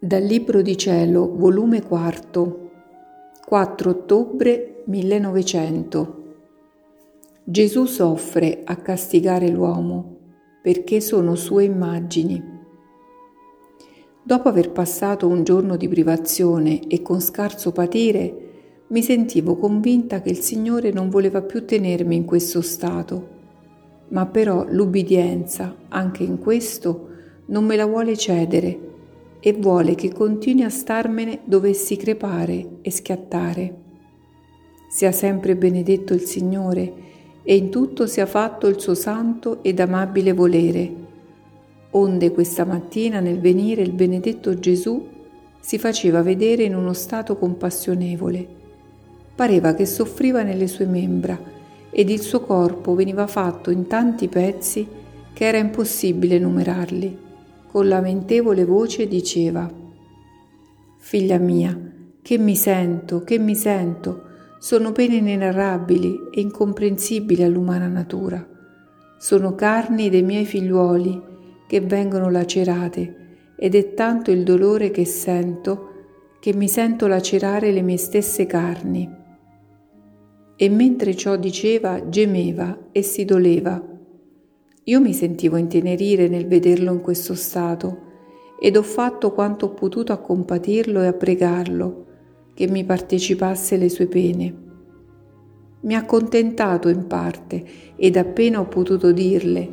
Dal Libro di Cielo, volume 4, 4 ottobre 1900. Gesù soffre a castigare l'uomo perché sono sue immagini. Dopo aver passato un giorno di privazione e con scarso patire, mi sentivo convinta che il Signore non voleva più tenermi in questo stato, ma però l'ubbidienza, anche in questo, non me la vuole cedere e vuole che continui a starmene dovessi crepare e schiattare. Sia sempre benedetto il Signore e in tutto sia fatto il suo santo ed amabile volere. Onde questa mattina nel venire il benedetto Gesù si faceva vedere in uno stato compassionevole. Pareva che soffriva nelle sue membra ed il suo corpo veniva fatto in tanti pezzi che era impossibile numerarli con lamentevole voce diceva Figlia mia, che mi sento, che mi sento, sono pene inenarrabili e incomprensibili all'umana natura. Sono carni dei miei figliuoli che vengono lacerate ed è tanto il dolore che sento che mi sento lacerare le mie stesse carni. E mentre ciò diceva, gemeva e si doleva io mi sentivo intenerire nel vederlo in questo stato ed ho fatto quanto ho potuto a compatirlo e a pregarlo che mi partecipasse le sue pene. Mi ha accontentato in parte ed appena ho potuto dirle,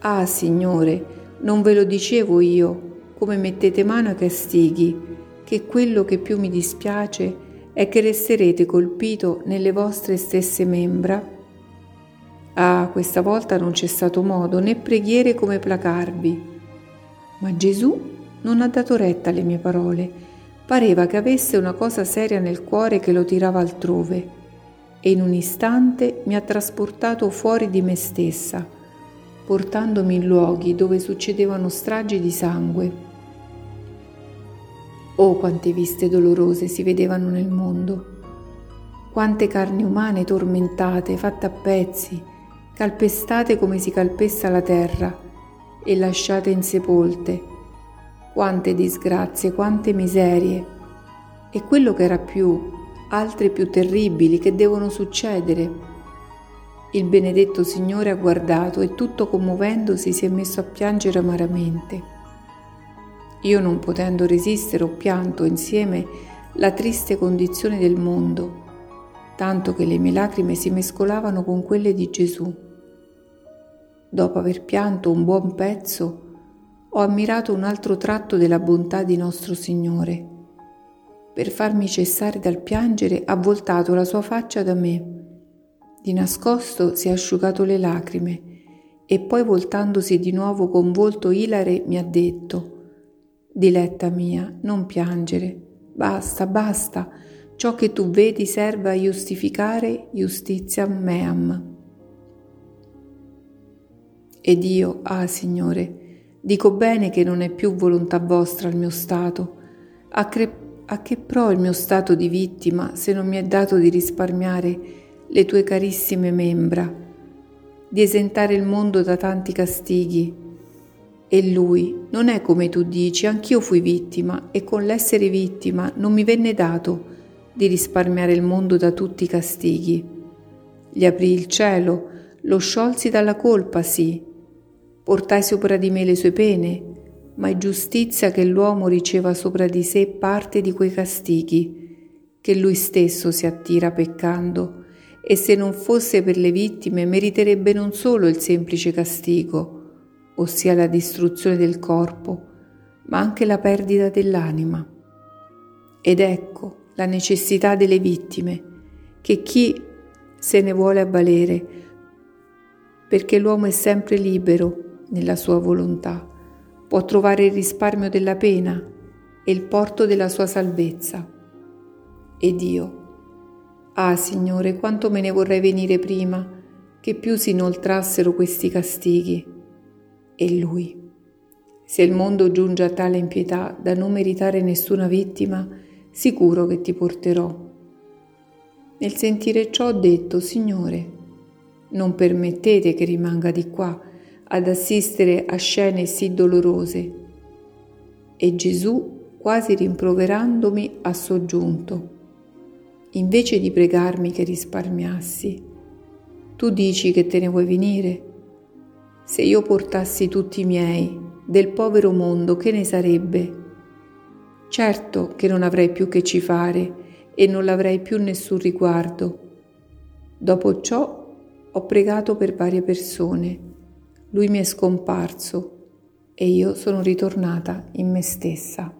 Ah Signore, non ve lo dicevo io, come mettete mano ai castighi, che quello che più mi dispiace è che resterete colpito nelle vostre stesse membra Ah, questa volta non c'è stato modo né preghiere come placarvi. Ma Gesù non ha dato retta alle mie parole. Pareva che avesse una cosa seria nel cuore che lo tirava altrove e in un istante mi ha trasportato fuori di me stessa, portandomi in luoghi dove succedevano stragi di sangue. Oh, quante viste dolorose si vedevano nel mondo, quante carni umane tormentate, fatte a pezzi, calpestate come si calpesta la terra e lasciate insepolte. Quante disgrazie, quante miserie. E quello che era più, altre più terribili che devono succedere. Il benedetto Signore ha guardato e tutto commuovendosi si è messo a piangere amaramente. Io non potendo resistere ho pianto insieme la triste condizione del mondo, tanto che le mie lacrime si mescolavano con quelle di Gesù. Dopo aver pianto un buon pezzo, ho ammirato un altro tratto della bontà di nostro Signore. Per farmi cessare dal piangere ha voltato la sua faccia da me. Di nascosto si è asciugato le lacrime e poi voltandosi di nuovo con volto ilare mi ha detto Diletta mia, non piangere, basta, basta, ciò che tu vedi serve a giustificare giustizia meam. Ed io, ah Signore, dico bene che non è più volontà vostra il mio stato. A, cre- a che pro il mio stato di vittima se non mi è dato di risparmiare le tue carissime membra, di esentare il mondo da tanti castighi? E lui, non è come tu dici, anch'io fui vittima e con l'essere vittima non mi venne dato di risparmiare il mondo da tutti i castighi. Gli aprì il cielo, lo sciolsi dalla colpa, sì, Portai sopra di me le sue pene, ma è giustizia che l'uomo riceva sopra di sé parte di quei castighi che lui stesso si attira peccando, e se non fosse per le vittime meriterebbe non solo il semplice castigo, ossia la distruzione del corpo, ma anche la perdita dell'anima. Ed ecco la necessità delle vittime, che chi se ne vuole avvalere, perché l'uomo è sempre libero nella sua volontà, può trovare il risparmio della pena e il porto della sua salvezza. Ed io, ah Signore, quanto me ne vorrei venire prima che più si inoltrassero questi castighi. E Lui, se il mondo giunge a tale impietà da non meritare nessuna vittima, sicuro che ti porterò. Nel sentire ciò ho detto, Signore, non permettete che rimanga di qua, ad assistere a scene sì dolorose. E Gesù quasi rimproverandomi, ha soggiunto. Invece di pregarmi che risparmiassi, tu dici che te ne vuoi venire? Se io portassi tutti i miei, del povero mondo, che ne sarebbe? Certo che non avrei più che ci fare e non l'avrei più nessun riguardo. Dopo ciò ho pregato per varie persone. Lui mi è scomparso e io sono ritornata in me stessa.